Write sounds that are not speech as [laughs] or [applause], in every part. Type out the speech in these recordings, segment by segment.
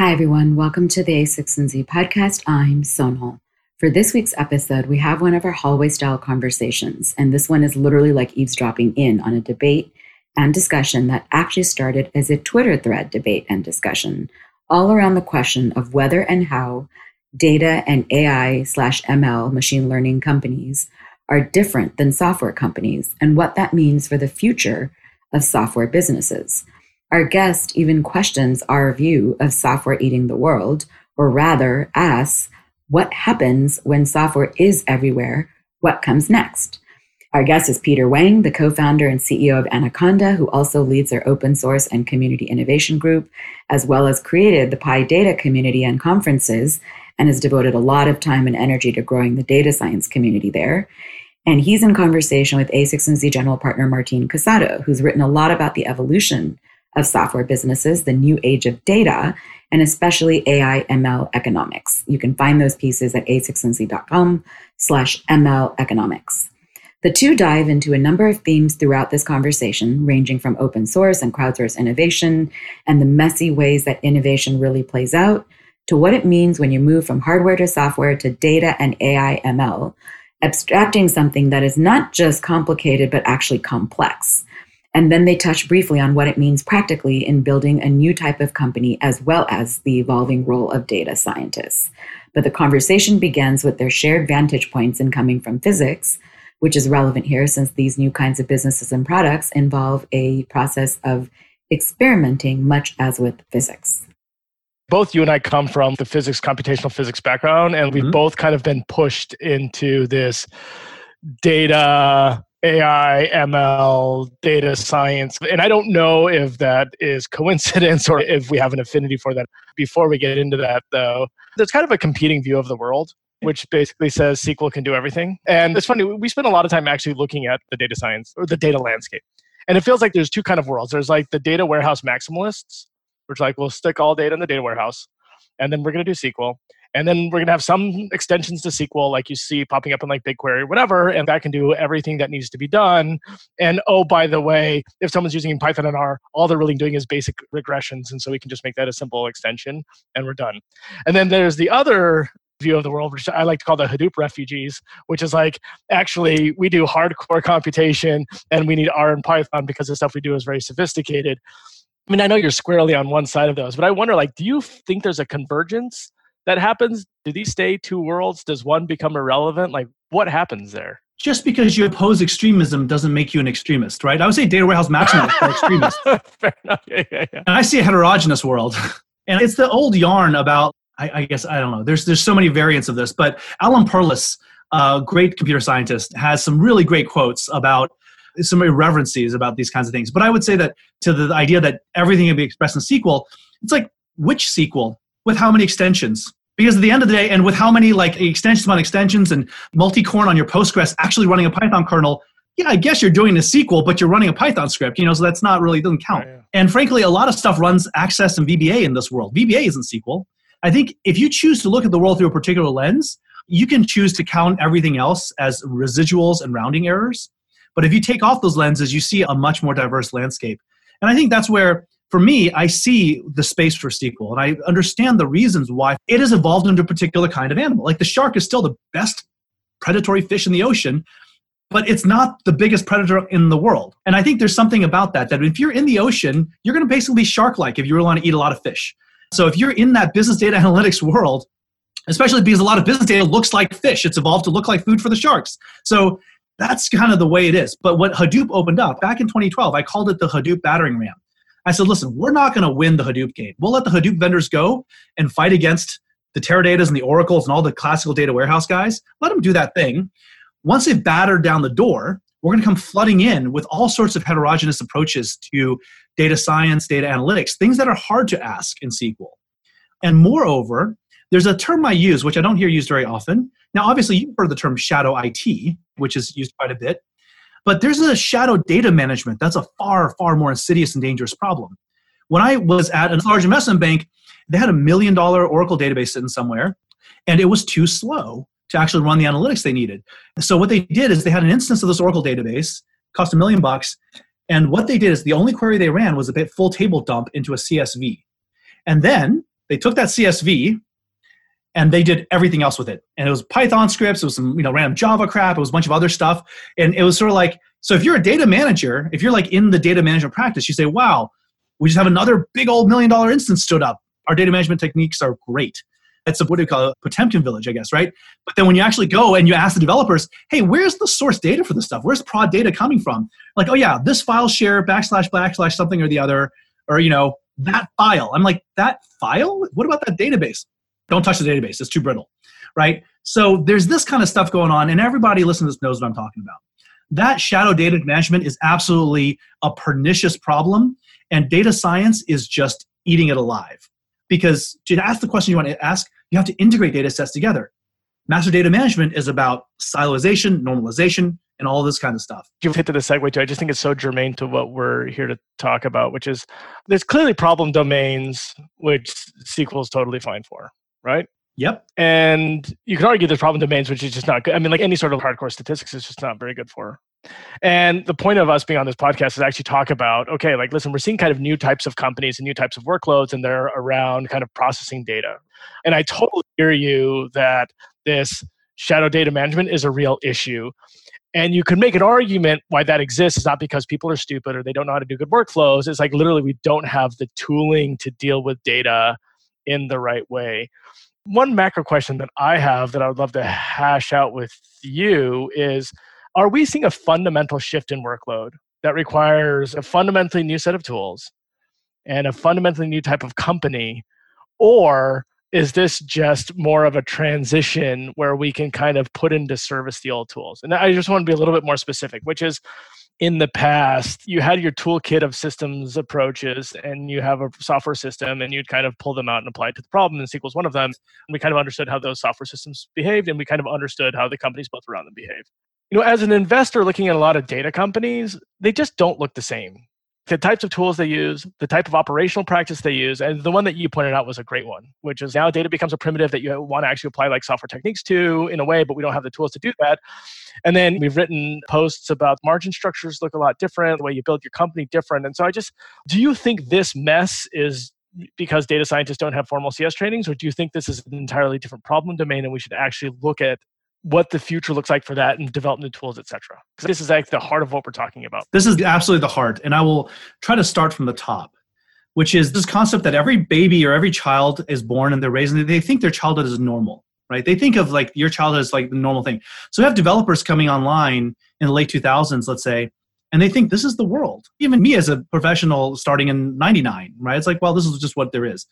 Hi, everyone. Welcome to the A16Z podcast. I'm Sonal. For this week's episode, we have one of our hallway style conversations, and this one is literally like eavesdropping in on a debate and discussion that actually started as a Twitter thread debate and discussion, all around the question of whether and how data and AI slash ML machine learning companies are different than software companies and what that means for the future of software businesses. Our guest even questions our view of software eating the world, or rather asks, what happens when software is everywhere? What comes next? Our guest is Peter Wang, the co founder and CEO of Anaconda, who also leads their open source and community innovation group, as well as created the PyData community and conferences, and has devoted a lot of time and energy to growing the data science community there. And he's in conversation with A16Z general partner Martin Casado, who's written a lot about the evolution of software businesses, the new age of data, and especially AI ML economics. You can find those pieces at a16z.com slash ML economics. The two dive into a number of themes throughout this conversation, ranging from open source and crowdsource innovation and the messy ways that innovation really plays out, to what it means when you move from hardware to software to data and AI ML, abstracting something that is not just complicated, but actually complex. And then they touch briefly on what it means practically in building a new type of company, as well as the evolving role of data scientists. But the conversation begins with their shared vantage points in coming from physics, which is relevant here since these new kinds of businesses and products involve a process of experimenting, much as with physics. Both you and I come from the physics, computational physics background, and we've mm-hmm. both kind of been pushed into this data AI, ML, data science. And I don't know if that is coincidence or if we have an affinity for that. Before we get into that, though, there's kind of a competing view of the world, which basically says SQL can do everything. And it's funny, we spend a lot of time actually looking at the data science or the data landscape. And it feels like there's two kind of worlds. There's like the data warehouse maximalists, which like we'll stick all data in the data warehouse, and then we're to do SQL. And then we're going to have some extensions to SQL, like you see popping up in like BigQuery or whatever, and that can do everything that needs to be done. And oh, by the way, if someone's using Python and R, all they're really doing is basic regressions. And so we can just make that a simple extension and we're done. And then there's the other view of the world, which I like to call the Hadoop refugees, which is like actually we do hardcore computation and we need R and Python because the stuff we do is very sophisticated. I mean, I know you're squarely on one side of those, but I wonder, like, do you think there's a convergence that happens? Do these stay two worlds? Does one become irrelevant? Like, what happens there? Just because you oppose extremism doesn't make you an extremist, right? I would say data warehouse maximalist are extremists. [laughs] Fair enough. Yeah, yeah, yeah. And I see a heterogeneous world. [laughs] And it's the old yarn about, I, I, guess, I don't know. There's, there's so many variants of this, but Alan Perlis, a great computer scientist, has some really great quotes about some irreverencies about these kinds of things. But I would say that to the idea that everything can be expressed in SQL, it's like which SQL with how many extensions? Because at the end of the day, and with how many like extensions on extensions and Multicorn on your Postgres actually running a Python kernel, yeah, I guess you're doing a SQL, but you're running a Python script, you know, so that's not really doesn't count. yeah. And frankly, a lot of stuff runs Access and VBA in this world. VBA isn't SQL. I think if you choose to look at the world through a particular lens, you can choose to count everything else as residuals and rounding errors. But if you take off those lenses, you see a much more diverse landscape. And I think that's where, for me, I see the space for SQL and I understand the reasons why it has evolved into a particular kind of animal. Like the shark is still the best predatory fish in the ocean, but it's not the biggest predator in the world. And I think there's something about that, that if you're in the ocean, you're going to basically be shark like if you really want to eat a lot of fish. So if you're in that business data [laughs] analytics world, especially because a lot of business data looks like fish, it's evolved to look like food for the sharks. So that's kind of the way it is. But what Hadoop opened up back in 2012, I called it the Hadoop battering ram. I said, listen, we're not going to win the Hadoop game. We'll let the Hadoop vendors go and fight against the Teradatas and the Oracles and all the classical data warehouse guys. Let them do that thing. Once they've battered down the door, we're going to come flooding in with all sorts of heterogeneous approaches to data science, data analytics, things that are hard to ask in SQL. And moreover, there's a term I use, which I don't hear used very often. Now, obviously, you've heard the term shadow IT, which is used quite a bit. But there's a shadow data management. That's a far, far more insidious and dangerous problem. When I was at a large investment bank, they had a million dollar Oracle database sitting somewhere, and it was too slow to actually run the analytics they needed. So what they did is they had an instance of this Oracle database, cost a million bucks, and what they did is the only query they ran was a bit full table dump into a CSV. And then they took that CSV and they did everything else with it. And it was Python scripts, it was some you know random Java crap, it was a bunch of other stuff, and it was sort of like so if you're a data manager, if you're like in the data management practice, you say, "Wow, we just have another big old million dollar instance stood up. Our data management techniques are great." A what do you call? Potemkin village, I guess, right? But then when you actually go and you ask the developers, "Hey, where's the source data for this stuff? Where's prod data coming from?" Like, "Oh yeah, this file share backslash backslash something or the other, or you know that file." I'm like, "That file? What about that database?" Don't touch the database. It's too brittle, right? So there's this kind of stuff going on, and everybody listening to this knows what I'm talking about. That shadow data management is absolutely a pernicious problem, and data science is just eating it alive. Because to ask the question you want to ask, you have to integrate data sets together. Master data management is about siloization, normalization, and all this kind of stuff. You've hit to the segue too. I just think it's so germane to what we're here to talk about, which is there's clearly problem domains which SQL is totally fine for right? Yep. And you can argue there's problem domains, which is just not good. I mean, like any sort of hardcore statistics is just not very good for. And the point of us being on this podcast is actually talk about okay, like, listen, we're seeing kind of new types of companies and new types of workloads, and they're around kind of processing data. And I totally hear you that this shadow data management is a real issue. And you can make an argument why that exists is not because people are stupid or they don't know how to do good workflows. It's like literally we don't have the tooling to deal with data in the right way. One macro question that I have that I would love to hash out with you is Are we seeing a fundamental shift in workload that requires a fundamentally new set of tools and a fundamentally new type of company? Or is this just more of a transition where we can kind of put into service the old tools? And I just want to be a little bit more specific, which is in the past you had your toolkit of systems approaches and you have a software system and you'd kind of pull them out and apply it to the problem and SQL is one of them. And we kind of understood how those software systems behaved and we kind of understood how the companies built around them behave. You know, as an investor looking at a lot of data companies, they just don't look the same the types of tools they use, the type of operational practice they use, and the one that you pointed out was a great one, which is now data becomes a primitive that you want to actually apply like software techniques to in a way, but we don't have the tools to do that. And then we've written posts about margin structures look a lot different, the way you build your company different. And so I just, do you think this mess is because data scientists don't have formal CS trainings, or do you think this is an entirely different problem domain and we should actually look at what the future looks like for that and develop new tools, etc. Because this is like the heart of what we're talking about. This is absolutely the heart, and I will try to start from the top, which is this concept that every baby or every child is born and they're raised and they think their childhood is normal, right? They think of like your childhood as like the normal thing. So we have developers coming online in the late 2000s, let's say, and they think this is the world. Even me as a professional starting in 99, right? It's like, well, this is just what there is.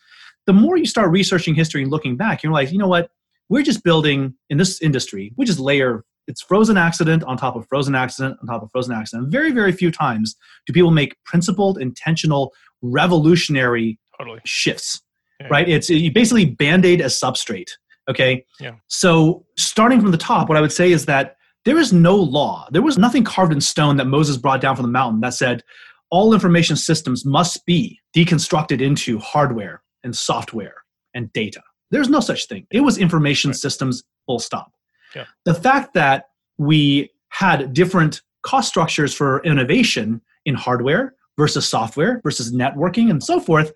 The more you start researching history and looking back, you're like, you know what? We're just building in this industry we just layer it's frozen accident on top of frozen accident on top of frozen accident very very few times do people make principled intentional revolutionary totally. shifts yeah. right it's you basically band-aid as substrate okay yeah so starting from the top what i would say is that there is no law there was nothing carved in stone that moses brought down from the mountain that said all information systems must be deconstructed into hardware and software and data there's no such thing. It was information right. systems, full stop. Yeah. The fact that we had different cost structures for innovation in hardware versus software versus networking and so forth,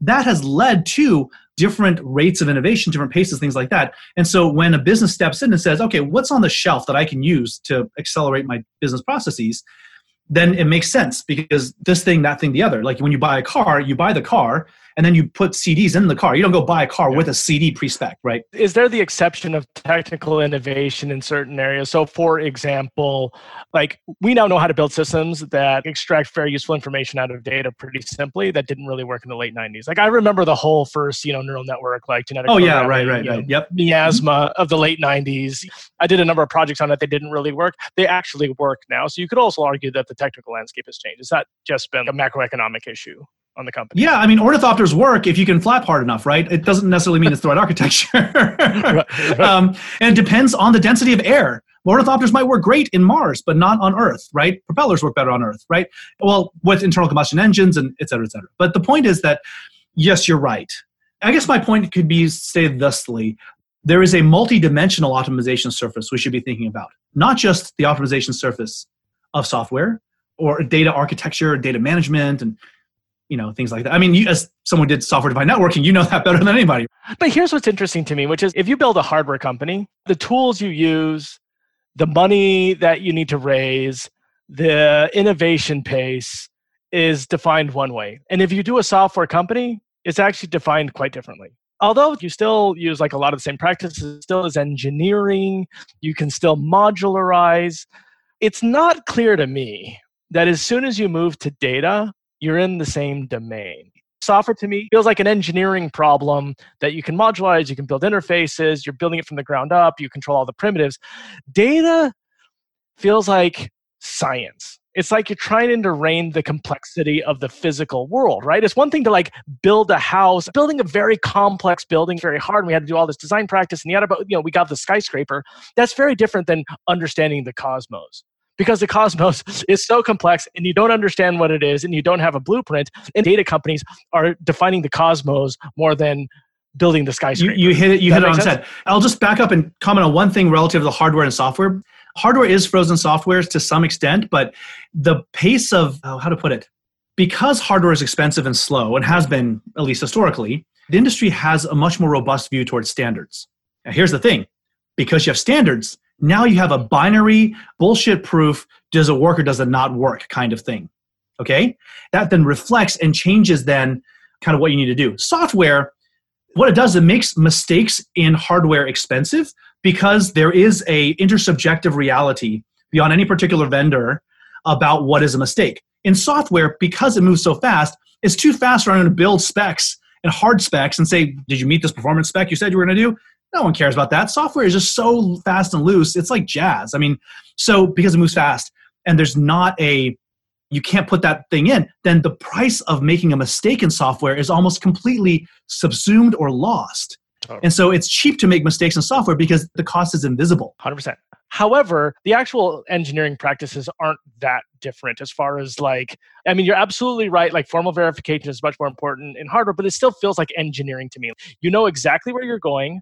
that has led to different rates of innovation, different paces, things like that. And so when a business steps in and says, okay, what's on the shelf that I can use to accelerate my business processes? Then it makes sense because this thing, that thing, the other. Like when you buy a car, you buy the car and then you put CDs in the car. You don't go buy a car yeah. with a CD pre-spec, right? Is there the exception of technical innovation in certain areas? So, for example, like we now know how to build systems that extract very useful information out of data pretty simply. That didn't really work in the late '90s. Like I remember the whole first, you know, neural network, like genetic. Oh yeah, right, right, right. Yep. Miasma of the late '90s. I did a number of projects on it. They didn't really work. They actually work now. So you could also argue that the technical landscape has changed. It's not just been a macroeconomic issue on the company. Yeah, I mean, ornithopters work if you can flap hard enough, right? It doesn't necessarily mean it's the right architecture. [laughs] right, right. Um, and it depends on the density of air. Ornithopters might work great in Mars, but not on Earth, right? Propellers work better on Earth, right? Well, with internal combustion engines and et cetera, et cetera. But the point is that, yes, you're right. I guess my point could be stated thusly. There is a multi-dimensional optimization surface we should be thinking about, not just the optimization surface of software or data architecture, data management, and you know things like that. I mean you, as someone did software defined networking you know that better than anybody. But here's what's interesting to me which is if you build a hardware company the tools you use the money that you need to raise the innovation pace is defined one way. And if you do a software company it's actually defined quite differently. Although you still use like a lot of the same practices still is engineering you can still modularize. It's not clear to me that as soon as you move to data you're in the same domain. Software to me feels like an engineering problem that you can modularize, you can build interfaces, you're building it from the ground up, you control all the primitives. Data feels like science. It's like you're trying to rein the complexity of the physical world, right? It's one thing to like build a house, building a very complex building, very hard. And we had to do all this design practice, and yet, you know, we got the skyscraper. That's very different than understanding the cosmos because the cosmos [laughs] is so complex and you don't understand what it is and you don't have a blueprint. And data companies are defining the cosmos more than building the skyscraper. You, you hit it. You hit it on head. I'll just back up and comment on one thing relative to the hardware and software. Hardware is frozen software to some extent, but the pace of oh, how to put it, because hardware is expensive and slow and has been at least historically, the industry has a much more robust view towards standards. Now, here's the thing: because you have standards, now you have a binary, bullshit proof, does it work or does it not work kind of thing. Okay? That then reflects and changes then kind of what you need to do. Software, what it does, it makes mistakes in hardware expensive because there is a intersubjective reality beyond any particular vendor about what is a mistake. In software, because it moves so fast, it's too fast for anyone to build specs and hard specs and say, did you meet this performance spec you said you were going to do? No one cares about that. Software is just so fast and loose. It's like jazz. I mean, so because it moves fast and there's not a, you can't put that thing in, then the price of making a mistake in software is almost completely subsumed or lost. Oh. And so it's cheap to make mistakes in software because the cost is invisible. 100%. However, the actual engineering practices aren't that different as far as like, I mean, you're absolutely right. Like, formal verification is much more important in hardware, but it still feels like engineering to me. You know exactly where you're going,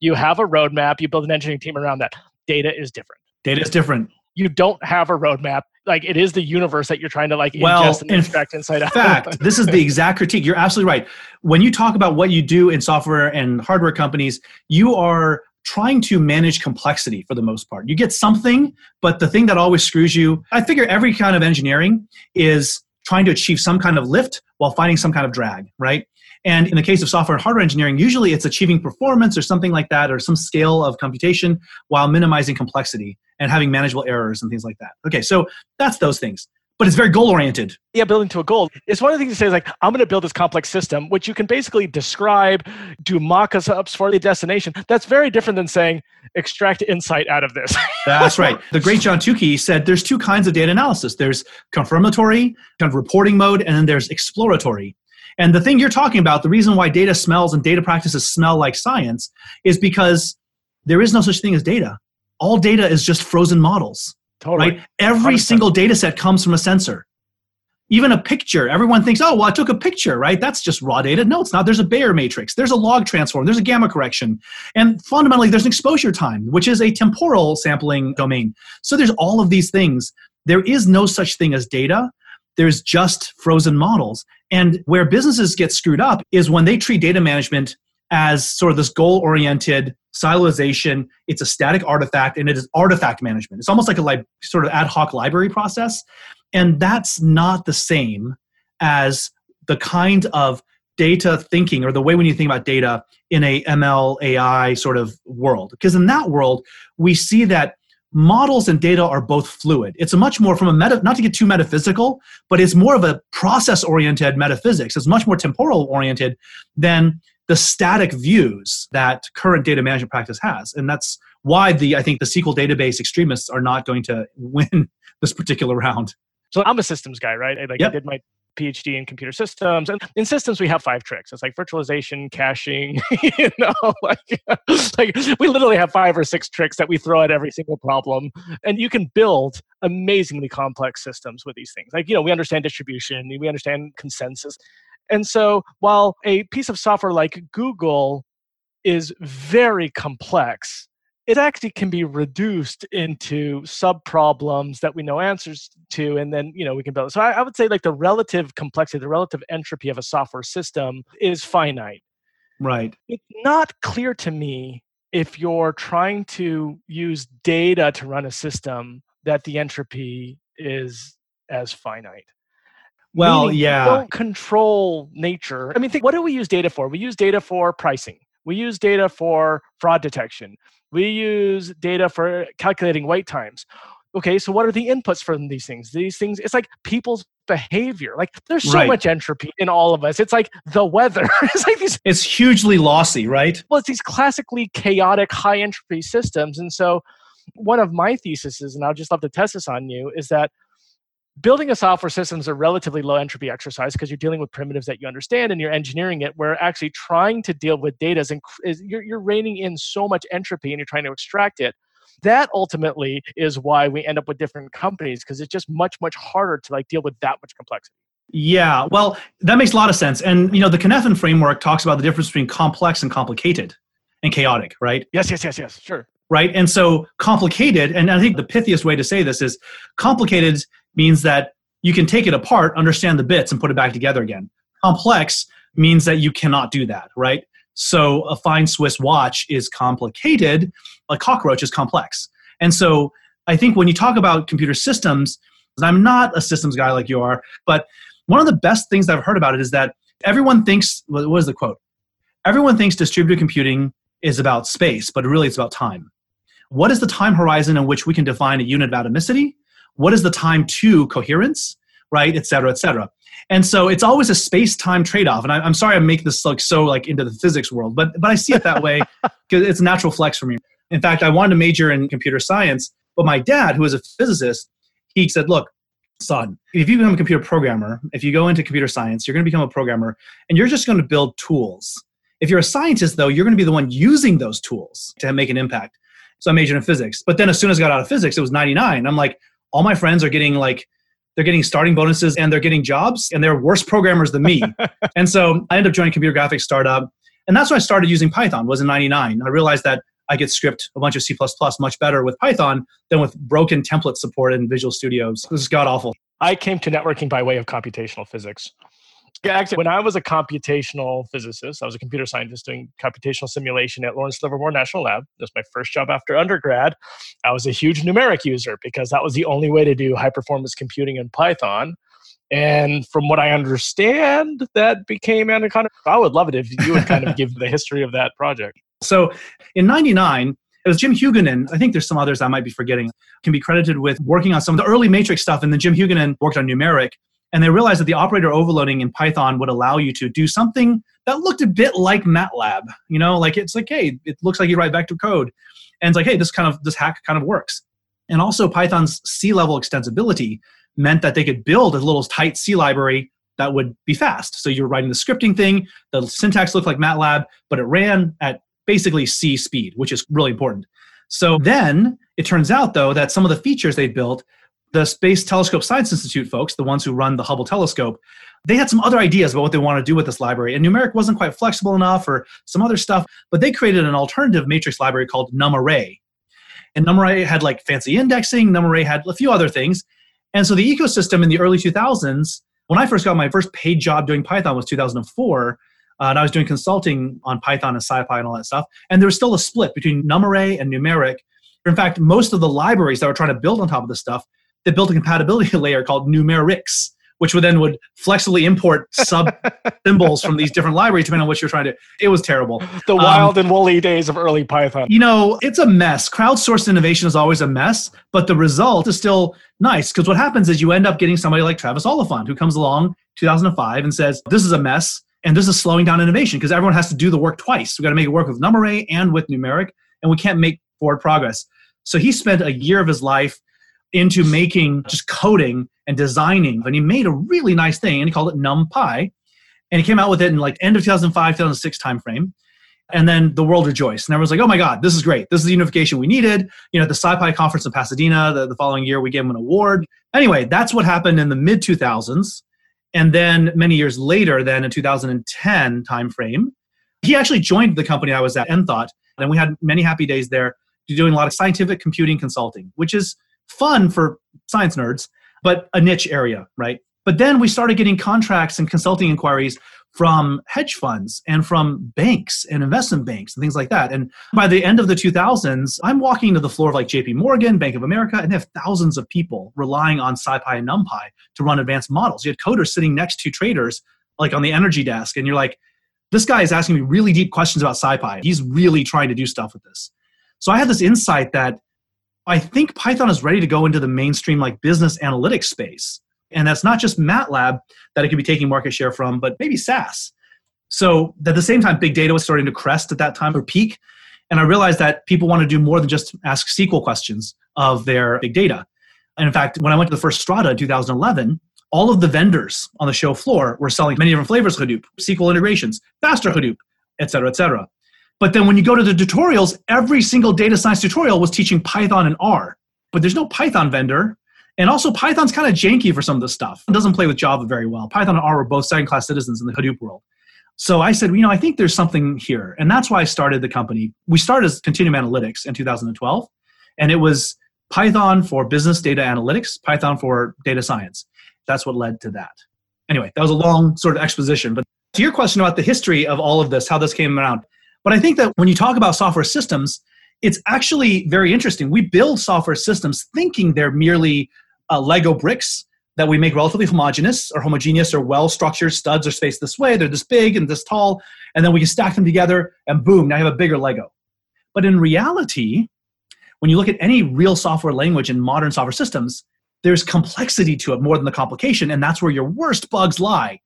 you have a roadmap, you build an engineering team around that. Data is different. Data is different. You don't have a roadmap. Like it is the universe that you're trying to like well, ingest and extract inside out. fact, this is the exact critique. You're absolutely right. When you talk about what you do in software and hardware companies, you are trying to manage complexity for the most part. You get something, but the thing that always screws you, I figure every kind of engineering is trying to achieve some kind of lift while finding some kind of drag, right? And in the case of software and hardware engineering, usually it's achieving performance or something like that, or some scale of computation while minimizing complexity and having manageable errors and things like that. Okay, so that's those things. But it's very goal oriented. Yeah, building to a goal. It's one of the things to say is like, I'm going to build this complex system, which you can basically describe, do mock ups for the destination. That's very different than saying, extract insight out of this. [laughs] That's right. The great John Tukey said there's two kinds of data analysis there's confirmatory, kind of reporting mode, and then there's exploratory. And the thing you're talking about, the reason why data smells and data practices smell like science is because there is no such thing as data. All data is just frozen models. Totally. Right? Every 100%. single data set comes from a sensor. Even a picture, everyone thinks, oh, well, I took a picture, right? That's just raw data. No, it's not. There's a Bayer matrix, there's a log transform, there's a gamma correction. And fundamentally, there's an exposure time, which is a temporal sampling domain. So there's all of these things. There is no such thing as data. There's just frozen models. And where businesses get screwed up is when they treat data management as sort of this goal oriented siloization. It's a static artifact and it is artifact management. It's almost like a li- sort of ad hoc library process. And that's not the same as the kind of data thinking or the way when you think about data in a ML AI sort of world. Because in that world, we see that models and data are both fluid. It's a much more from a meta, not to get too metaphysical, but it's more of a process oriented metaphysics. It's much more temporal oriented than the static views that current data management practice has. And that's why the I think the SQL database extremists are not going to [laughs] win this particular round. So I'm a systems guy, right? Like yep. I did my PhD in computer systems. And in systems, we have five tricks. It's like virtualization, caching, [laughs] you know, [laughs] like, like we literally have five or six tricks that we throw at every single problem. And you can build amazingly complex systems with these things. Like, you know, we understand distribution, we understand consensus. And so while a piece of software like Google is very complex, it actually can be reduced into sub problems that we know answers to and then you know we can build so I, I, would say like the relative complexity the relative entropy of a software system is finite. Right. It's not clear to me if you're trying to use data to run a system that the entropy is as finite. Well Meaning yeah. don't control nature. I mean think what do we use data for? We use data for pricing we use data for fraud detection. We use data for calculating wait times. Okay, so what are the inputs from these things? These things, it's like people's behavior. Like there's so right. much entropy in all of us. It's like the weather. [laughs] it's like these. It's hugely lossy, right? Well, it's these classically chaotic, high entropy systems. And so, one of my theses, and I'll just love to test this on you, is that building a software system is a relatively low entropy exercise because you're dealing with primitives that you understand and you're engineering it where actually trying to deal with data is, inc- is you're, you're reining in so much entropy and you're trying to extract it. That ultimately is why we end up with different companies because it's just much much harder to like deal with that much complexity. Yeah well that makes a lot of sense and you know the Cynefin framework talks about the difference between complex and complicated and chaotic right? Yes yes yes yes sure. Right and so complicated and i think the pithiest way to say this is complicated means that you can take it apart, understand the bits, and put it back together again. Complex means that you cannot do that, right? So a fine Swiss watch is complicated, a cockroach is complex. And so I think when you talk about computer systems, I'm not a systems guy like you are, but one of the best things I've heard about it is that everyone thinks, what was the quote? Everyone thinks distributed computing is about space, but really it's about time. What is the time horizon in which we can define a unit of atomicity? What is the time to coherence right et cetera et cetera. And so it's always a space-time trade-off and I, am sorry i make this like so like into the physics world but but i see it that way [laughs] because it's a natural flex for me. In fact i wanted to major in computer science but my dad who is a physicist he said look son if you become a computer programmer if you go into computer science you're going to become a programmer and you're just going to build tools. If you're a scientist though you're going to be the one using those tools to make an impact. So i majored in physics but then as soon as i got out of physics it was 99 i'm like all my friends are getting like they're getting starting bonuses and they're getting jobs and they're worse programmers than me. [laughs] and so I ended up joining a computer graphics startup. And that's when I started using Python was in 99. I realized that I could script a bunch of C++ much better with Python than with broken template support in Visual Studios. This is god awful. I came to networking by way of computational physics. Actually, when I was a computational physicist, I was a computer scientist doing computational simulation at Lawrence Livermore National Lab. That was my first job after undergrad. I was a huge numeric user because that was the only way to do high performance computing in Python. And from what I understand, that became Anaconda. I would love it if you would kind of give the [laughs] history of that project. So in 99, it was Jim Hugunin. I think there's some others I might be forgetting. Can be credited with working on some of the early matrix stuff. And then Jim Hugunin worked on numeric. And they realized that the operator overloading in Python would allow you to do something that looked a bit like MATLAB. You know, like it's like, hey, it looks like you write vector code. And it's like, hey, this kind of this hack kind of works. And also Python's C level extensibility meant that they could build a little tight C library that would be fast. So you're writing the scripting thing, the syntax looked like MATLAB, but it ran at basically C speed, which is really important. So then it turns out though that some of the features they built the Space Telescope Science Institute folks, the ones who run the Hubble telescope, they had some other ideas about what they want to do with this library. And numeric wasn't quite flexible enough or some other stuff, but they created an alternative matrix library called NumArray. And NumArray had like fancy indexing, NumArray had a few other things. And so the ecosystem in the early 2000s, when I first got my first paid job doing Python was 2004, uh, and I was doing consulting on Python and SciPy and all that stuff. And there was still a split between NumArray and numeric. In fact, most of the libraries that were trying to build on top of this stuff they built a compatibility [laughs] layer called numerix, which would then would flexibly import [laughs] sub symbols from these different libraries depending on what you're trying to. It was terrible. The um, wild and woolly days of early Python. You know, it's a mess. Crowdsourced innovation is always a mess, but the result is still nice because what happens is you end up getting somebody like Travis Oliphant who comes along 2005 and says, "This is a mess." And this is slowing down innovation because everyone has to do the work twice. We've got to make it work with NumArray and with numeric, and we can't make forward progress. So he spent a year of his life into making just coding and designing. And he made a really nice thing and he called it NumPy. And he came out with it in like end of 2005, 2006 timeframe. And then the world rejoiced. And everyone's like, oh my God, this is great. This is the unification we needed. You know, at the SciPy conference in Pasadena, the, the following year, we gave him an award. Anyway, that's what happened in the mid 2000s. And then many years later, then in 2010 timeframe, he actually joined the company I was at, Enthought. And we had many happy days there doing a lot of scientific computing consulting, which is fun for science nerds, but a niche area, right? But then we started getting contracts and consulting inquiries from hedge funds and from banks and investment banks and things like that. And by the end of the 2000s, I'm walking to the floor of like JP Morgan, Bank of America, and they have thousands of people relying on SciPy and NumPy to run advanced models. You had coders sitting next to traders like on the energy desk, and you're like, this guy is asking me really deep questions about SciPy. He's really trying to do stuff with this. So I had this insight that I think Python is ready to go into the mainstream like business analytics space. And that's not just MATLAB that it could be taking market share from, but maybe SAS. So at the same time, big data was starting to crest at that time or peak. And I realized that people want to do more than just ask SQL questions of their big data. And in fact, when I went to the first Strata in 2011, all of the vendors on the show floor were selling many different flavors of Hadoop, SQL integrations, faster Hadoop, et cetera, et cetera. But then when you go to the tutorials, every single data science tutorial was teaching Python and R. But there's no Python vendor and also, Python's kind of janky for some of this stuff. It doesn't play with Java very well. Python and R were both second class citizens in the Hadoop world. So I said, you know, I think there's something here. And that's why I started the company. We started as Continuum Analytics in 2012. And it was Python for business data analytics, Python for data science. That's what led to that. Anyway, that was a long sort of exposition. But to your question about the history of all of this, how this came around. But I think that when you talk about software systems, it's actually very interesting. We build software systems thinking they're merely uh, Lego bricks that we make relatively homogeneous or homogeneous or well structured studs are spaced this way, they're this big and this tall, and then we can stack them together and boom, now you have a bigger Lego. But in reality, when you look at any real software language in modern software systems, there's complexity to it more than the complication, and that's where your worst bugs lie.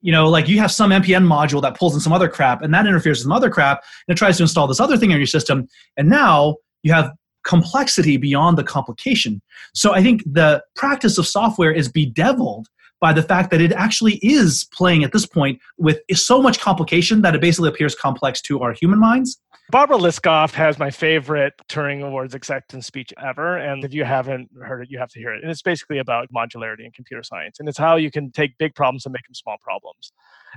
You know, like you have some NPM module that pulls in some other crap, and that interferes with some other crap, and it tries to install this other thing in your system, and now you have complexity beyond the complication. So I think the practice of software is bedeviled by the fact that it actually is playing at this point with so much complication that it basically appears complex to our human minds. Barbara Liskov has my favorite Turing Awards acceptance speech ever. And if you haven't heard it, you have to hear it. And it's basically about modularity in computer science. And it's how you can take big problems and make them small problems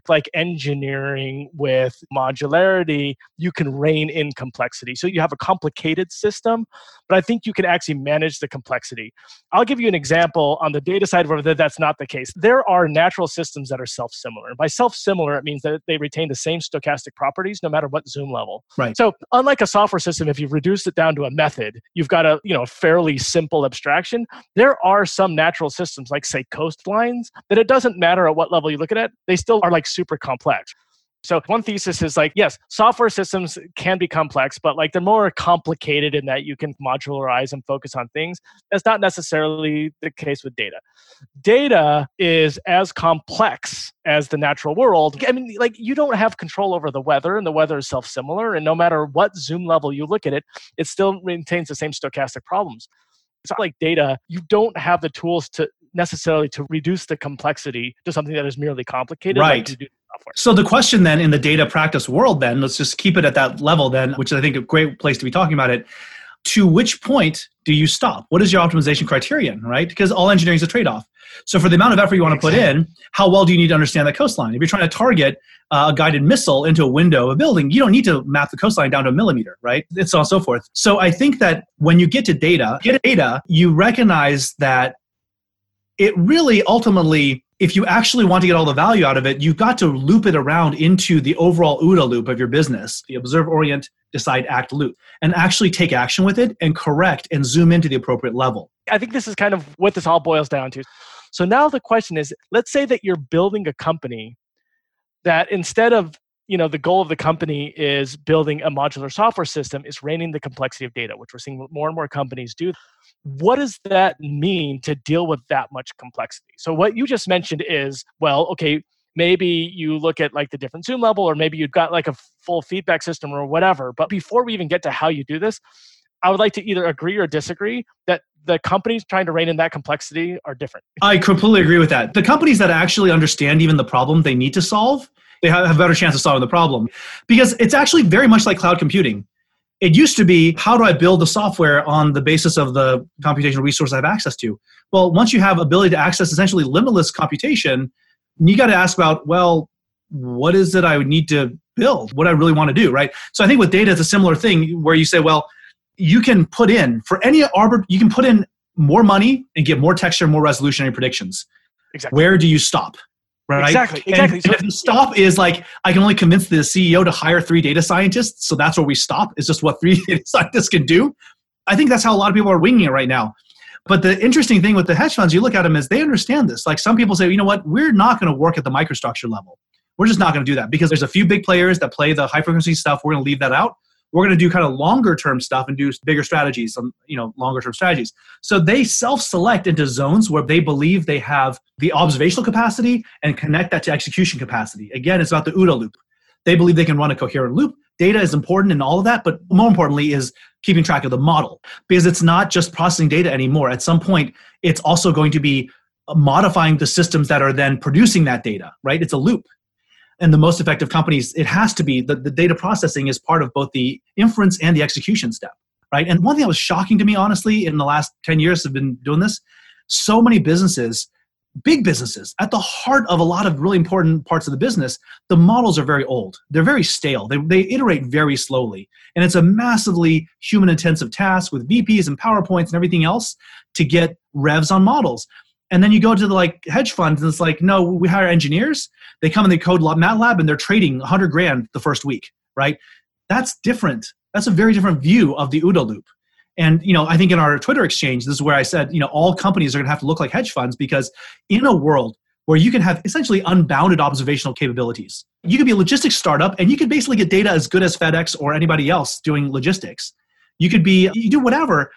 like engineering with modularity, you can rein in complexity. So you have a complicated system, but I think you can actually manage the complexity. I'll give you an example on the data side where that's not the case. There are natural systems that are self similar. And by self similar, it means that they retain the same stochastic properties no matter what zoom level. Right. So unlike a software system, if you reduce it down to a method, you've got a you know fairly simple abstraction. There are some natural systems like say coastlines that it doesn't matter at what level you look at it, they still are like super complex. So one thesis is like, yes, software systems can be complex, but like they're more complicated in that you can modularize and focus on things. That's not necessarily the case with data. Data is as complex as the natural world. I mean, like you don't have control over the weather, and the weather is self-similar, and no matter what zoom level you look at it, it still maintains the same stochastic problems. It's not like data, you don't have the tools to necessarily to reduce the complexity to something that is merely complicated. Right. Like so the question then in the data practice world, then let's just keep it at that level, then, which I think a great place to be talking about it. To which point do you stop? What is your optimization criterion, right? Because all engineering is a trade-off. So for the amount of effort you want to put in, how well do you need to understand the coastline? If you're trying to target uh, a guided missile into a window of a building, you don't need to map the coastline down to a millimeter, right? It's so on so forth. So I think that when you get to data, get data, you recognize that it really ultimately if you actually want to get all the value out of it, you've got to loop it around into the overall OODA loop of your business, the observe, orient, decide, act loop, and actually take action with it and correct and zoom into the appropriate level. I think this is kind of what this all boils down to. So now the question is let's say that you're building a company that instead of you know the goal of the company is building a modular software system is reining the complexity of data which we're seeing more and more companies do what does that mean to deal with that much complexity? So what you just mentioned is well okay maybe you look at like the different zoom level or maybe you've got like a full feedback system or whatever but before we even get to how you do this i would like to either agree or disagree that the companies trying to rein in that complexity are different. I completely agree with that. The companies that actually understand even the problem they need to solve they have a better chance of solving the problem because it's actually very much like cloud computing it used to be how do i build the software on the basis of the computational resource i have access to well once you have ability to access essentially limitless computation you got to ask about well what is it i would need to build what i really want to do right so i think with data it's a similar thing where you say well you can put in for any arbor, you can put in more money and get more texture, more resolution in predictions. Exactly. Where do you stop? Right? Exactly. Exactly. And, so, and the stop is like, I can only convince the CEO to hire three data scientists, so that's where we stop. Is just what three [laughs] data scientists can do. I think that's how a lot of people are winging it right now. But the interesting thing with the hedge funds, you look at them as they understand this. Like some people say, you know what, we're not going to work at the microstructure level. We're just not going to do that because there's a few big players that play the high frequency stuff. We're going to leave that out. We're going to do kind of longer term stuff and do bigger strategies, some you know longer term strategies. So they self select into zones where they believe they have the observational capacity and connect that to execution capacity. Again, it's about the OODA loop. They believe they can run a coherent loop. Data is important in all of that, but more importantly is keeping track of the model because it's not just processing data anymore. At some point, it's also going to be modifying the systems that are then producing that data, right? It's a loop. And the most effective companies, it has to be that the data processing is part of both the inference and the execution step, right? And one thing that was shocking to me, honestly, in the last 10 years I've been doing this, so many businesses big businesses at the heart of a lot of really important parts of the business the models are very old. They're very stale. They, they iterate very slowly. And it's a massively human intensive task with vps and powerpoints and everything else to get revs on models and then you go to the like hedge funds and it's like no we hire engineers they come and they code matlab and they're trading 100 grand the first week right that's different that's a very different view of the OODA loop and you know, I think in our Twitter exchange, this is where I said, you know, all companies are going to have to look like hedge funds because in a world where you can have essentially unbounded observational capabilities, you could be a logistics startup and you could basically get data as good as FedEx or anybody else doing logistics. You could be, you do whatever.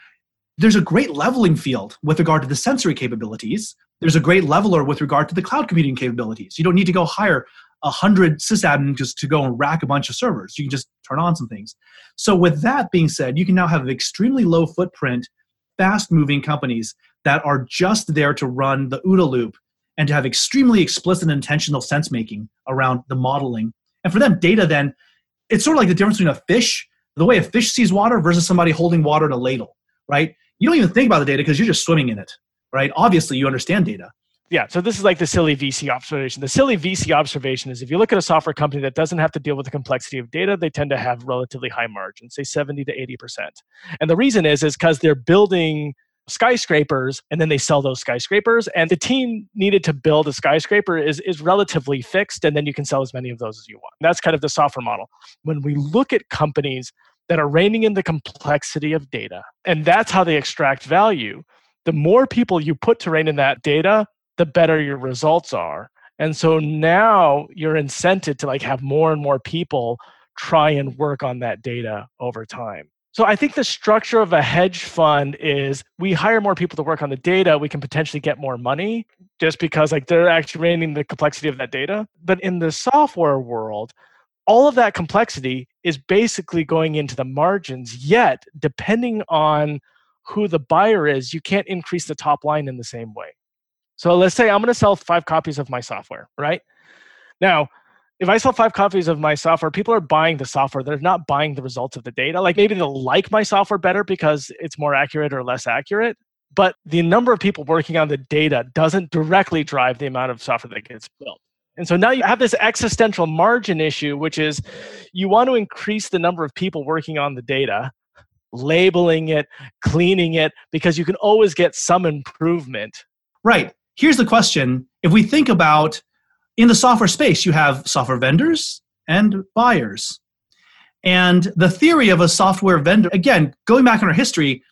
There's a great leveling field with regard to the sensory capabilities. There's a great leveler with regard to the cloud computing capabilities. You don't need to go hire a hundred sysadmins just to go and rack a bunch of servers. You can just turn on some things. So with that being said, you can now have extremely low footprint, fast moving companies that are just there to run the OODA loop and to have extremely explicit intentional sense making around the modeling. And for them, data then, it's sort of like the difference between a fish, the way a fish sees water versus somebody holding water in a ladle, right? You don't even think about the data because you're just swimming in it, right? Obviously, you understand data yeah, so this is like the silly VC observation. The silly VC observation is if you look at a software company that doesn't have to deal with the complexity of data, they tend to have relatively high margins, say 70 to 80%. And the reason is is because they're building skyscrapers and then they sell those skyscrapers and the team needed to build a skyscraper is, is relatively fixed and then you can sell as many of those as you want that's kind of the software model when we look at companies that are reining in the complexity of data and that's how they extract value the more people you put to rein in that data the better your results are. And so now you're incented to like have more and more people try and work on that data over time. So I think the structure of a hedge fund is we hire more people to work on the data, we can potentially get more money just because like they're actually reining the complexity of that data. But in the software world, all of that complexity is basically going into the margins, yet depending on who the buyer is, you can't increase the top line in the same way. So let's say I'm going to sell five copies of my software, right? Now, if I sell five copies of my software, people are buying the software. They're not buying the results of the data. Like maybe they'll like my software better because it's more accurate or less accurate. But the number of people working on the data doesn't directly drive the amount of software that gets built. And so now you have this existential margin issue, which is you want to increase the number of people working on the data, labeling it, cleaning it, because you can always get some improvement. Right here's the question if we think about in the software space, you have software vendors and buyers. And the theory of a software vendor, again, going back in our history,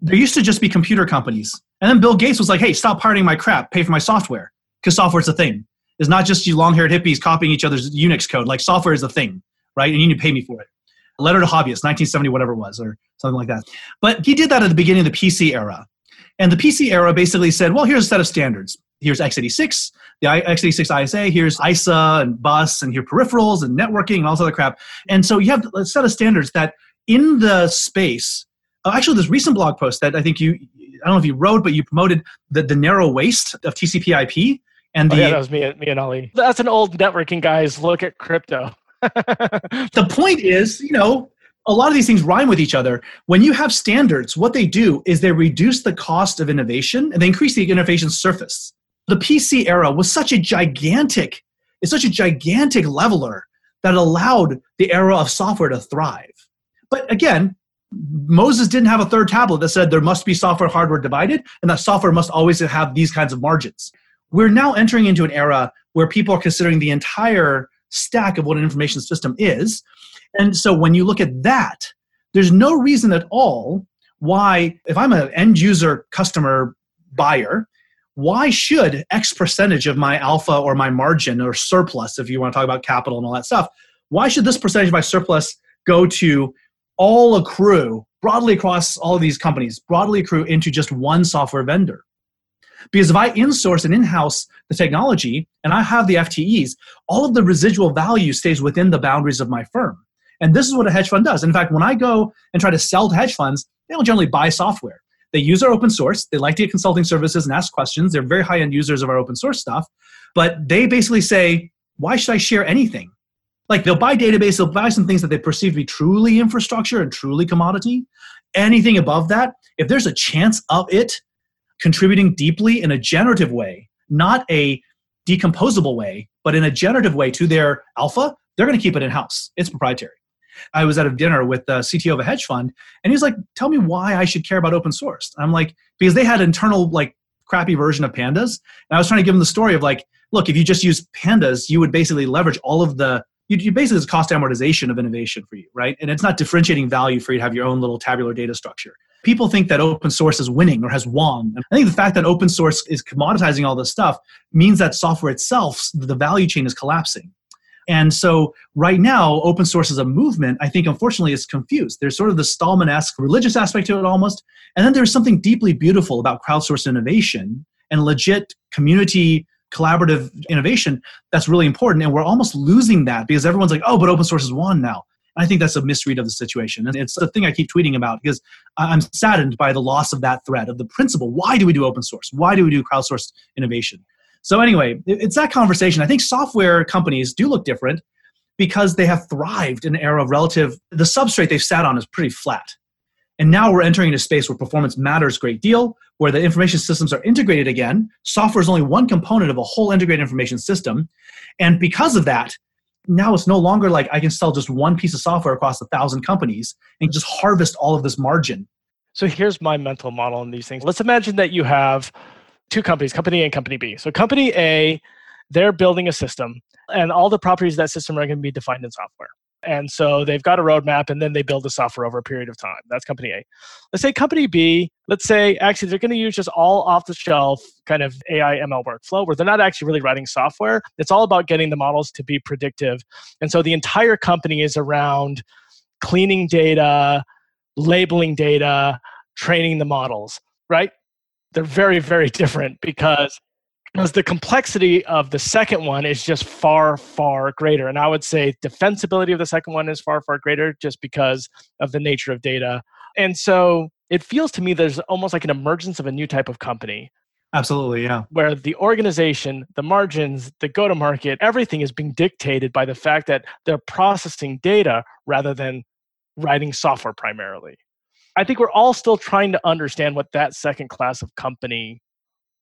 there used to just be computer companies. And then Bill Gates was like, hey, stop pirating my crap, pay for my software. Because software's a thing. It's not just you long haired hippies copying each other's Unix code. Like software is a thing, right? And you need to pay me for it. Letter to hobbyists, 1970, whatever it was, or something like that. But he did that at the beginning of the PC era. And the PC era basically said, well, here's a set of standards. Here's x86, the x86 ISA, here's ISA and bus, and here peripherals and networking and all this other crap. And so you have a set of standards that in the space, uh, actually, this recent blog post that I think you, I don't know if you wrote, but you promoted the, the narrow waist of TCP IP. And the, oh, yeah, that was me, me and Ali. That's an old networking guy's look at crypto. [laughs] the point is, you know, a lot of these things rhyme with each other. When you have standards, what they do is they reduce the cost of innovation and they increase the innovation surface. The PC era was such a gigantic, it's such a gigantic leveler that allowed the era of software to thrive. But again, Moses didn't have a third tablet that said there must be software hardware divided and that software must always have these kinds of margins. We're now entering into an era where people are considering the entire stack of what an information system is. And so when you look at that, there's no reason at all why, if I'm an end user customer buyer, why should X percentage of my alpha or my margin or surplus, if you want to talk about capital and all that stuff, why should this percentage of my surplus go to all accrue broadly across all of these companies, broadly accrue into just one software vendor? Because if I insource and in-house the technology and I have the FTEs, all of the residual value stays within the boundaries of my firm. And this is what a hedge fund does. In fact, when I go and try to sell to hedge funds, they don't generally buy software. They use our open source. They like to get consulting services and ask questions. They're very high end users of our open source stuff. But they basically say, why should I share anything? Like they'll buy database, they'll buy some things that they perceive to be truly infrastructure and truly commodity. Anything above that, if there's a chance of it contributing deeply in a generative way, not a decomposable way, but in a generative way to their alpha, they're going to keep it in house. It's proprietary. I was at a dinner with the CTO of a hedge fund, and he's like, "Tell me why I should care about open source." I'm like, because they had internal like crappy version of pandas, and I was trying to give him the story of like, look, if you just use pandas, you would basically leverage all of the you, you basically it's cost amortization of innovation for you, right? And it's not differentiating value for you to have your own little tabular data structure. People think that open source is winning or has won. And I think the fact that open source is commoditizing all this stuff means that software itself, the value chain is collapsing. And so right now, open source as a movement, I think unfortunately is confused. There's sort of the Stallman-esque religious aspect to it almost. And then there's something deeply beautiful about crowdsourced innovation and legit community collaborative innovation that's really important. And we're almost losing that because everyone's like, oh, but open source is won now. I think that's a misread of the situation. And it's the thing I keep tweeting about because I'm saddened by the loss of that thread of the principle. Why do we do open source? Why do we do crowdsourced innovation? So anyway, it's that conversation. I think software companies do look different because they have thrived in an era of relative the substrate they've sat on is pretty flat. And now we're entering a space where performance matters a great deal, where the information systems are integrated again. Software is only one component of a whole integrated information system. And because of that, now it's no longer like I can sell just one piece of software across a thousand companies and just harvest all of this margin. So here's my mental model on these things. Let's imagine that you have two companies, company A and company B. So company A, they're building a system, and all the properties of that system are going to be defined in software. And so they've got a roadmap and then they build the software over a period of time. That's company A. Let's say company B, let's say actually they're going to use just all off the shelf kind of AI ML workflow where they're not actually really writing software. It's all about getting the models to be predictive. And so the entire company is around cleaning data, labeling data, training the models, right? they're very very [laughs] different because because the complexity of the second one is just far far greater. And i would say defensibility of the second one is far far greater just because of the nature of data. And so it feels to me there's almost like an emergence of a new type of company. Absolutely yeah. Where the organization the margins the go to market everything is being dictated by the fact that they're processing data rather than writing software primarily. I think we're all still trying to understand what that second class of company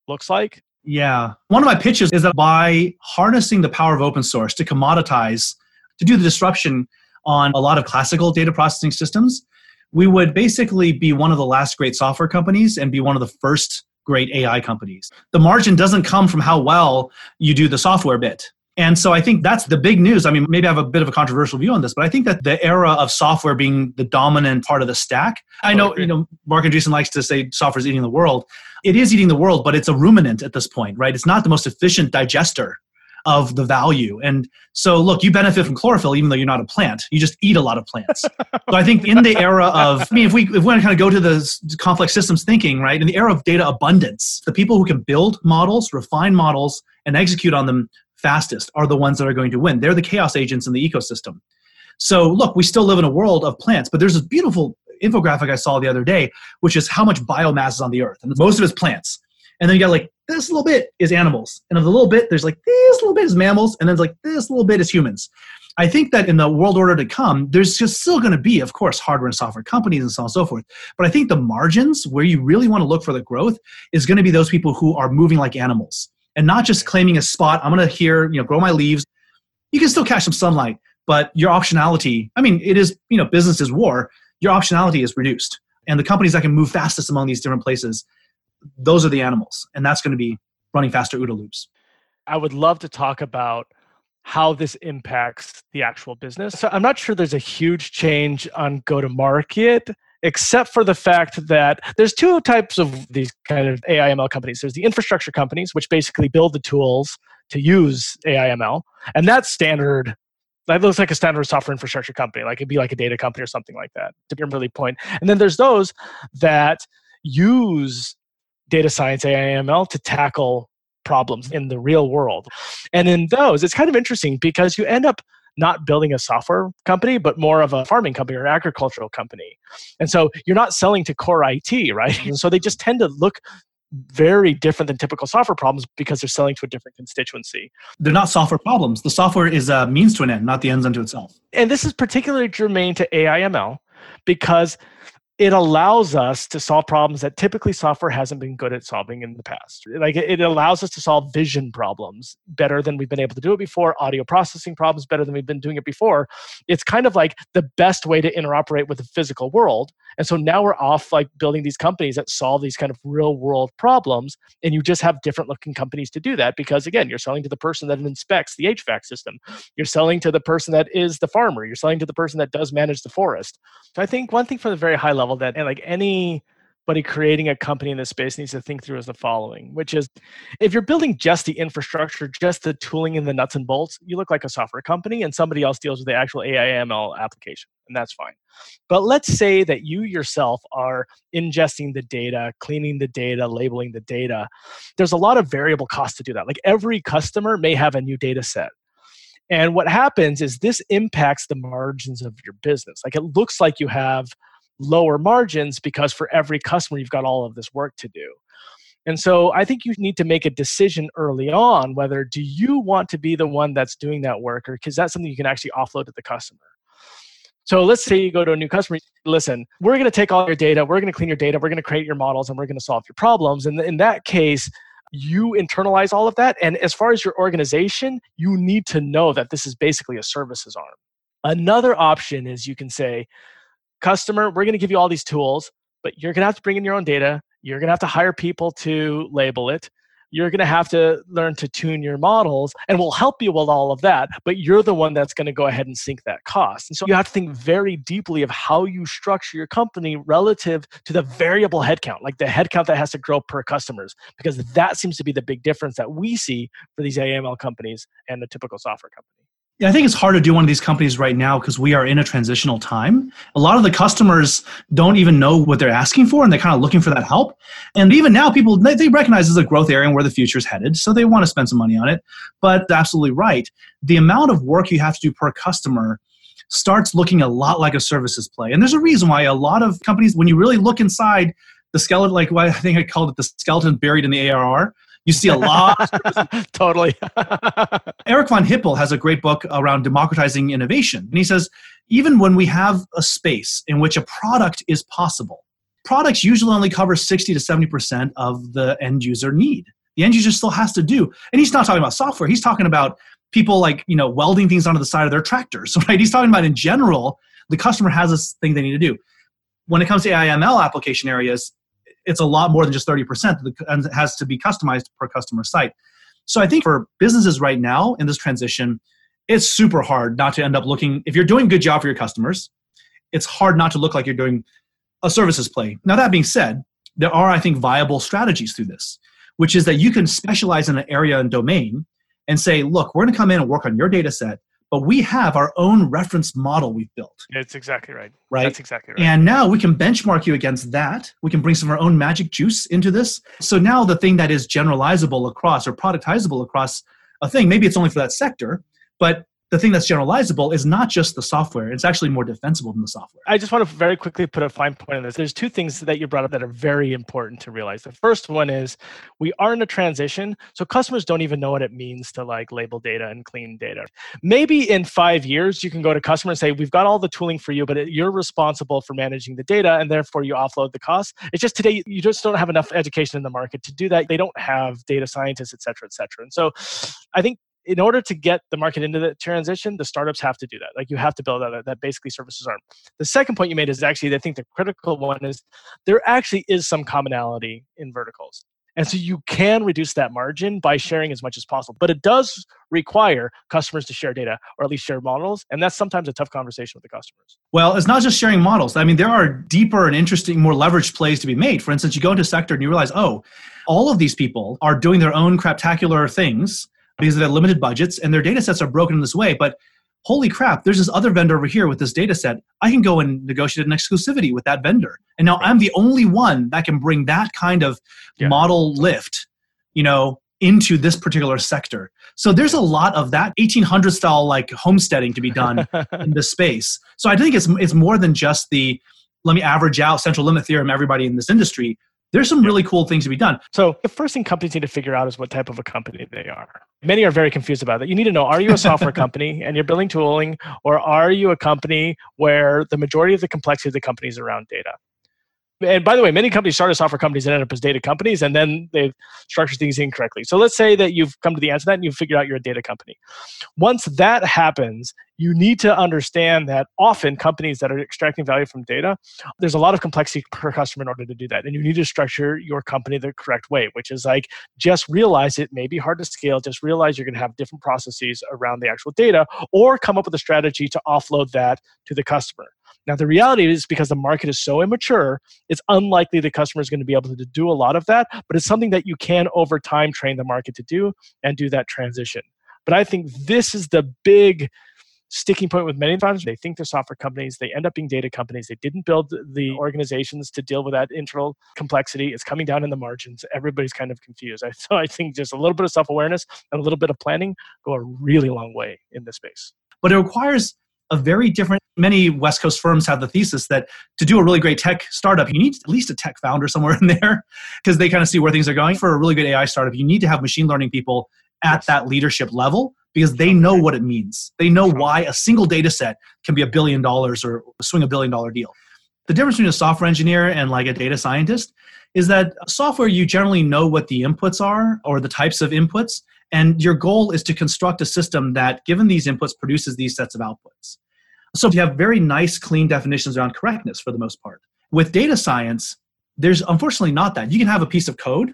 looks like. Yeah. One of my pitches is that by harnessing the power of open source to commoditize, to do the disruption on a lot of classical data processing systems, we would basically be one of the last great software companies and be one of the first great AI companies. The margin doesn't come from how well you do the software bit. And so I think that's the big news. I mean, maybe I have a bit of a controversial view on this, but I think that the era of software being the dominant part of the stack. I know, you know, Marc Andreessen likes to say software is eating the world. It is eating the world, but it's a ruminant at this point, right? It's not the most efficient digester of the value. And so, look, you benefit from chlorophyll even though you're not a plant. You just eat a lot of plants. [laughs] so I think in the era of, I mean, if we, if we want to kind of go to the complex systems thinking, right, in the era of data abundance, the people who can build models, refine models, and execute on them fastest are the ones that are going to win. They're the chaos agents in the ecosystem. So, look, we still live in a world of plants, but there's this beautiful infographic I saw the other day, which is how much biomass is on the earth. And most of it's plants. And then you got like this little bit is animals. And of the little bit, there's like this little bit is mammals. And then it's like this little bit is humans. I think that in the world order to come, there's just still going to be, of course, hardware and software companies and so on and so forth. But I think the margins where you really want to look for the growth is going to be those people who are moving like animals and not just claiming a spot. I'm going to here, you know, grow my leaves. You can still catch some sunlight, but your optionality. I mean, it is you know, business is war. your optionality is reduced. And the companies that can move fastest among these different places, those are the animals. And that's going to be running faster OODA loops. I would love to talk about how this impacts the actual business. So I'm not sure there's a huge change on go to market except for the fact that there's two types of these kind of AIML companies. There's the infrastructure companies, which basically build the tools to use AIML, and that's standard. That looks like a standard software infrastructure company, like it'd be like a data company or something like that, to be really point. And then there's those that use data science AIML to tackle problems in the real world. And in those, it's kind of interesting because you end up not building a software company, but more of a farming company or an agricultural company. And so you're not selling to core IT, right? And so they just tend to look very different than typical software problems because they're selling to a different constituency. They're not software problems. The software is a means to an end, not the ends unto itself. And this is particularly germane to AIML because it allows us to solve problems that typically software hasn't been good at solving in the past. Like it allows us to solve vision problems better than we've been able to do it before, audio processing problems better than we've been doing it before. It's kind of like the best way to interoperate with the physical world. And so now we're off like building these companies that solve these kind of real world problems. And you just have different looking companies to do that because again, you're selling to the person that inspects the HVAC system. You're selling to the person that is the farmer. You're selling to the person that does manage the forest. So I think one thing from the very high level level that and like anybody creating a company in this space needs to think through is the following, which is if you're building just the infrastructure, just the tooling and the nuts and bolts, you look like a software company and somebody else deals with the actual AIML application, and that's fine. But let's say that you yourself are ingesting the data, cleaning the data, labeling the data. There's a lot of variable costs to do that. Like every customer may have a new data set. And what happens is this impacts the margins of your business. Like it looks like you have lower margins because for every customer you've got all of this work to do. And so i think you need to make a decision early on whether do you want to be the one that's doing that work or because that's something you can actually offload to the customer. So let's say you go to a new customer listen we're going to take all your data we're going to clean your data we're going to create your models and we're going to solve your problems. And in that case you internalize all of that and as far as your organization you need to know that this is basically a services arm. Another option is you can say customer, we're going to give you all these tools, but you're going to have to bring in your own data. You're going to have to hire people to label it. You're going to have to learn to tune your models, and we'll help you with all of that. But you're the one that's going to go ahead and sink that cost. And so you have to think very deeply of how you structure your company relative to the variable headcount, like the headcount that has to grow per customers, because that seems to be the big difference that we see for these AML companies and the typical software company. I think it's hard to do one of these companies right now because we are in a transitional time. A lot of the customers don't even know what they're asking for and they're kind of looking for that help. And even now, people they, they recognize it's a growth area and where the future is headed, so they want to spend some money on it. But absolutely right. The amount of work you have to do per customer starts looking a lot like a services play. And there's a reason why a lot of companies, when you really look inside the skeleton, like what I think I called it the skeleton buried in the ARR, you see a lot. [laughs] totally. [laughs] Eric von Hippel has a great book around democratizing innovation. And he says, even when we have a space in which a product is possible, products usually only cover 60 to 70% of the end user need. The end user still has to do. And he's not talking about software. He's talking about people like, you know, welding things onto the side of their tractors, [laughs] right? He's talking about in general, the customer has this thing they need to do. When it comes to AIML application areas, it's a lot more than just 30% and it has to be customized per customer site. So I think for businesses right now in this transition, it's super hard not to end up looking, if you're doing a good job for your customers, it's hard not to look like you're doing a services play. Now, that being said, there are, I think, viable strategies through this, which is that you can specialize in an area and domain and say, look, we're going to come in and work on your data set but we have our own reference model we've built. It's exactly right. Right. That's exactly right. And now we can benchmark you against that. We can bring some of our own magic juice into this. So now the thing that is generalizable across or productizable across a thing, maybe it's only for that sector, but the thing that's generalizable is not just the software it's actually more defensible than the software. I just want to very quickly put a fine point on this. There's two things that you brought up that are very important to realize. The first one is we are in a transition so customers don't even know what it means to like label data and clean data. Maybe in five years you can go to customer and say we've got all the tooling for you but you're responsible for managing the data and therefore you offload the cost. It's just today you just don't have enough education in the market to do that. They don't have data scientists et cetera et cetera. And so i think in order to get the market into the transition, the startups have to do that. Like you have to build that that basically services arm. The second point you made is actually I think the critical one is there actually is some commonality in verticals. And so you can reduce that margin by sharing as much as possible. But it does require customers to share data or at least share models. And that's sometimes a tough conversation with the customers. Well, it's not just sharing models. I mean, there are deeper and interesting, more leveraged plays to be made. For instance, you go into a sector and you realize, oh, all of these people are doing their own craptacular things because they have limited budgets and their data sets are broken in this way. But holy crap, there's this other vendor over here with this data set. I can go and negotiate an exclusivity with that vendor. And now I'm the only one that can bring that kind of yeah. model lift, you know, into this particular sector. So there's a lot of that 1800 style like homesteading to be done [laughs] in this space. So I think it's it's more than just the let me average out central limit theorem everybody in this industry there's some really cool things to be done. So the first thing companies need to figure out is what type of a company they are. Many are very confused about that. You need to know are you a software [laughs] company and you're building tooling, or are you a company where the majority of the complexity of the company is around data? And by the way, many companies start as software companies and end up as data companies, and then they've structured things incorrectly. So let's say that you've come to the answer to that and you've figured out you're a data company. Once that happens, you need to understand that often companies that are extracting value from data, there's a lot of complexity per customer in order to do that. And you need to structure your company the correct way, which is like just realize it may be hard to scale, just realize you're going to have different processes around the actual data, or come up with a strategy to offload that to the customer. Now, the reality is because the market is so immature, it's unlikely the customer is going to be able to do a lot of that, but it's something that you can over time train the market to do and do that transition. But I think this is the big sticking point with many times. They think they're software companies, they end up being data companies. They didn't build the organizations to deal with that internal complexity. It's coming down in the margins. Everybody's kind of confused. [laughs] So I think just a little bit of self awareness and a little bit of planning go a really long way in this space. But it requires a very different many west coast firms have the thesis that to do a really great tech startup you need at least a tech founder somewhere [laughs] in there because they kind of see where things are going. For a really good ai startup you need to have machine learning people at that leadership level because they know what it means. They know why a single data set can be a billion dollars or swing a billion dollar deal. The difference between a software engineer and like a data scientist is that software you generally know what the inputs are or the types of inputs and your goal is to construct a system that given these inputs produces these sets of outputs so you have very nice, clean definitions around correctness for the most part. With data science, there's unfortunately not that. You can have a piece of code,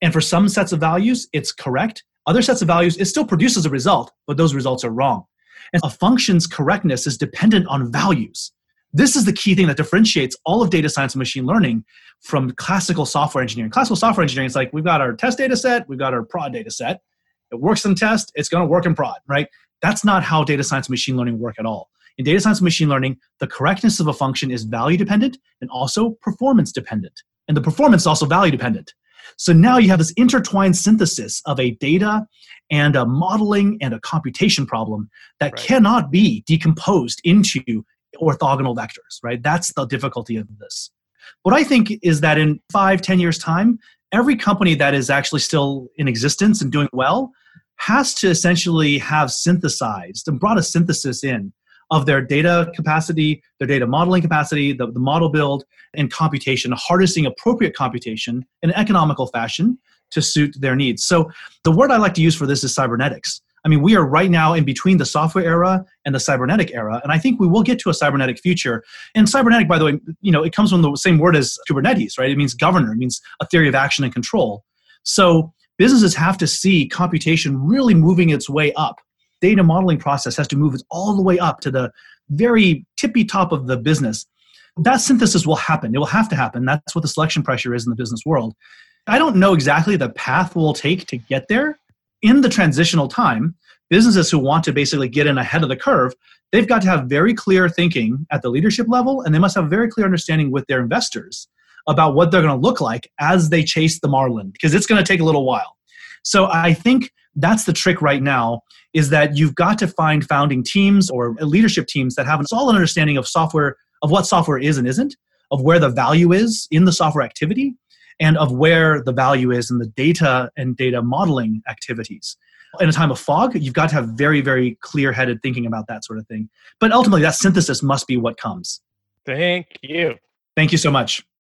and for some sets of values, it's correct. Other sets of values, it still produces a result, but those results are wrong. And a function's correctness is dependent on values. This is the key thing that differentiates all of data science and machine learning from classical software engineering. Classical software engineering is like we've got our test data set, we've got our prod data set. It works in test, it's going to work in prod, right? That's not how data science and machine learning work at all. In data science and machine learning, the correctness of a function is value dependent and also performance dependent. And the performance is also value dependent. So now you have this intertwined synthesis of a data and a modeling and a computation problem that right. cannot be decomposed into orthogonal vectors, right? That's the difficulty of this. What I think is that in five, ten years' time, every company that is actually still in existence and doing well has to essentially have synthesized and brought a synthesis in of their data capacity, their data modeling capacity, the, the model build, and computation, harnessing appropriate computation in an economical fashion to suit their needs. So the word I like to use for this is cybernetics. I mean, we are right now in between the software era and the cybernetic era, and I think we will get to a cybernetic future. And cybernetic, by the way, you know, it comes from the same word as Kubernetes, right? It means governor, it means a theory of action and control. So businesses have to see computation really moving its way up data modeling process has to move all the way up to the very tippy top of the business. That synthesis will happen. It will have to happen. That's what the selection pressure is in the business world. I don't know exactly the path we'll take to get there. In the transitional time, businesses who want to basically get in ahead of the curve, they've got to have very clear thinking at the leadership level, and they must have a very clear understanding with their investors about what they're going to look like as they chase the marlin, because it's going to take a little while. So I think that's the trick right now is that you've got to find founding teams or leadership teams that have a solid understanding of software of what software is and isn't of where the value is in the software activity and of where the value is in the data and data modeling activities. In a time of fog you've got to have very very clear headed thinking about that sort of thing. But ultimately that synthesis must be what comes. Thank you. Thank you so much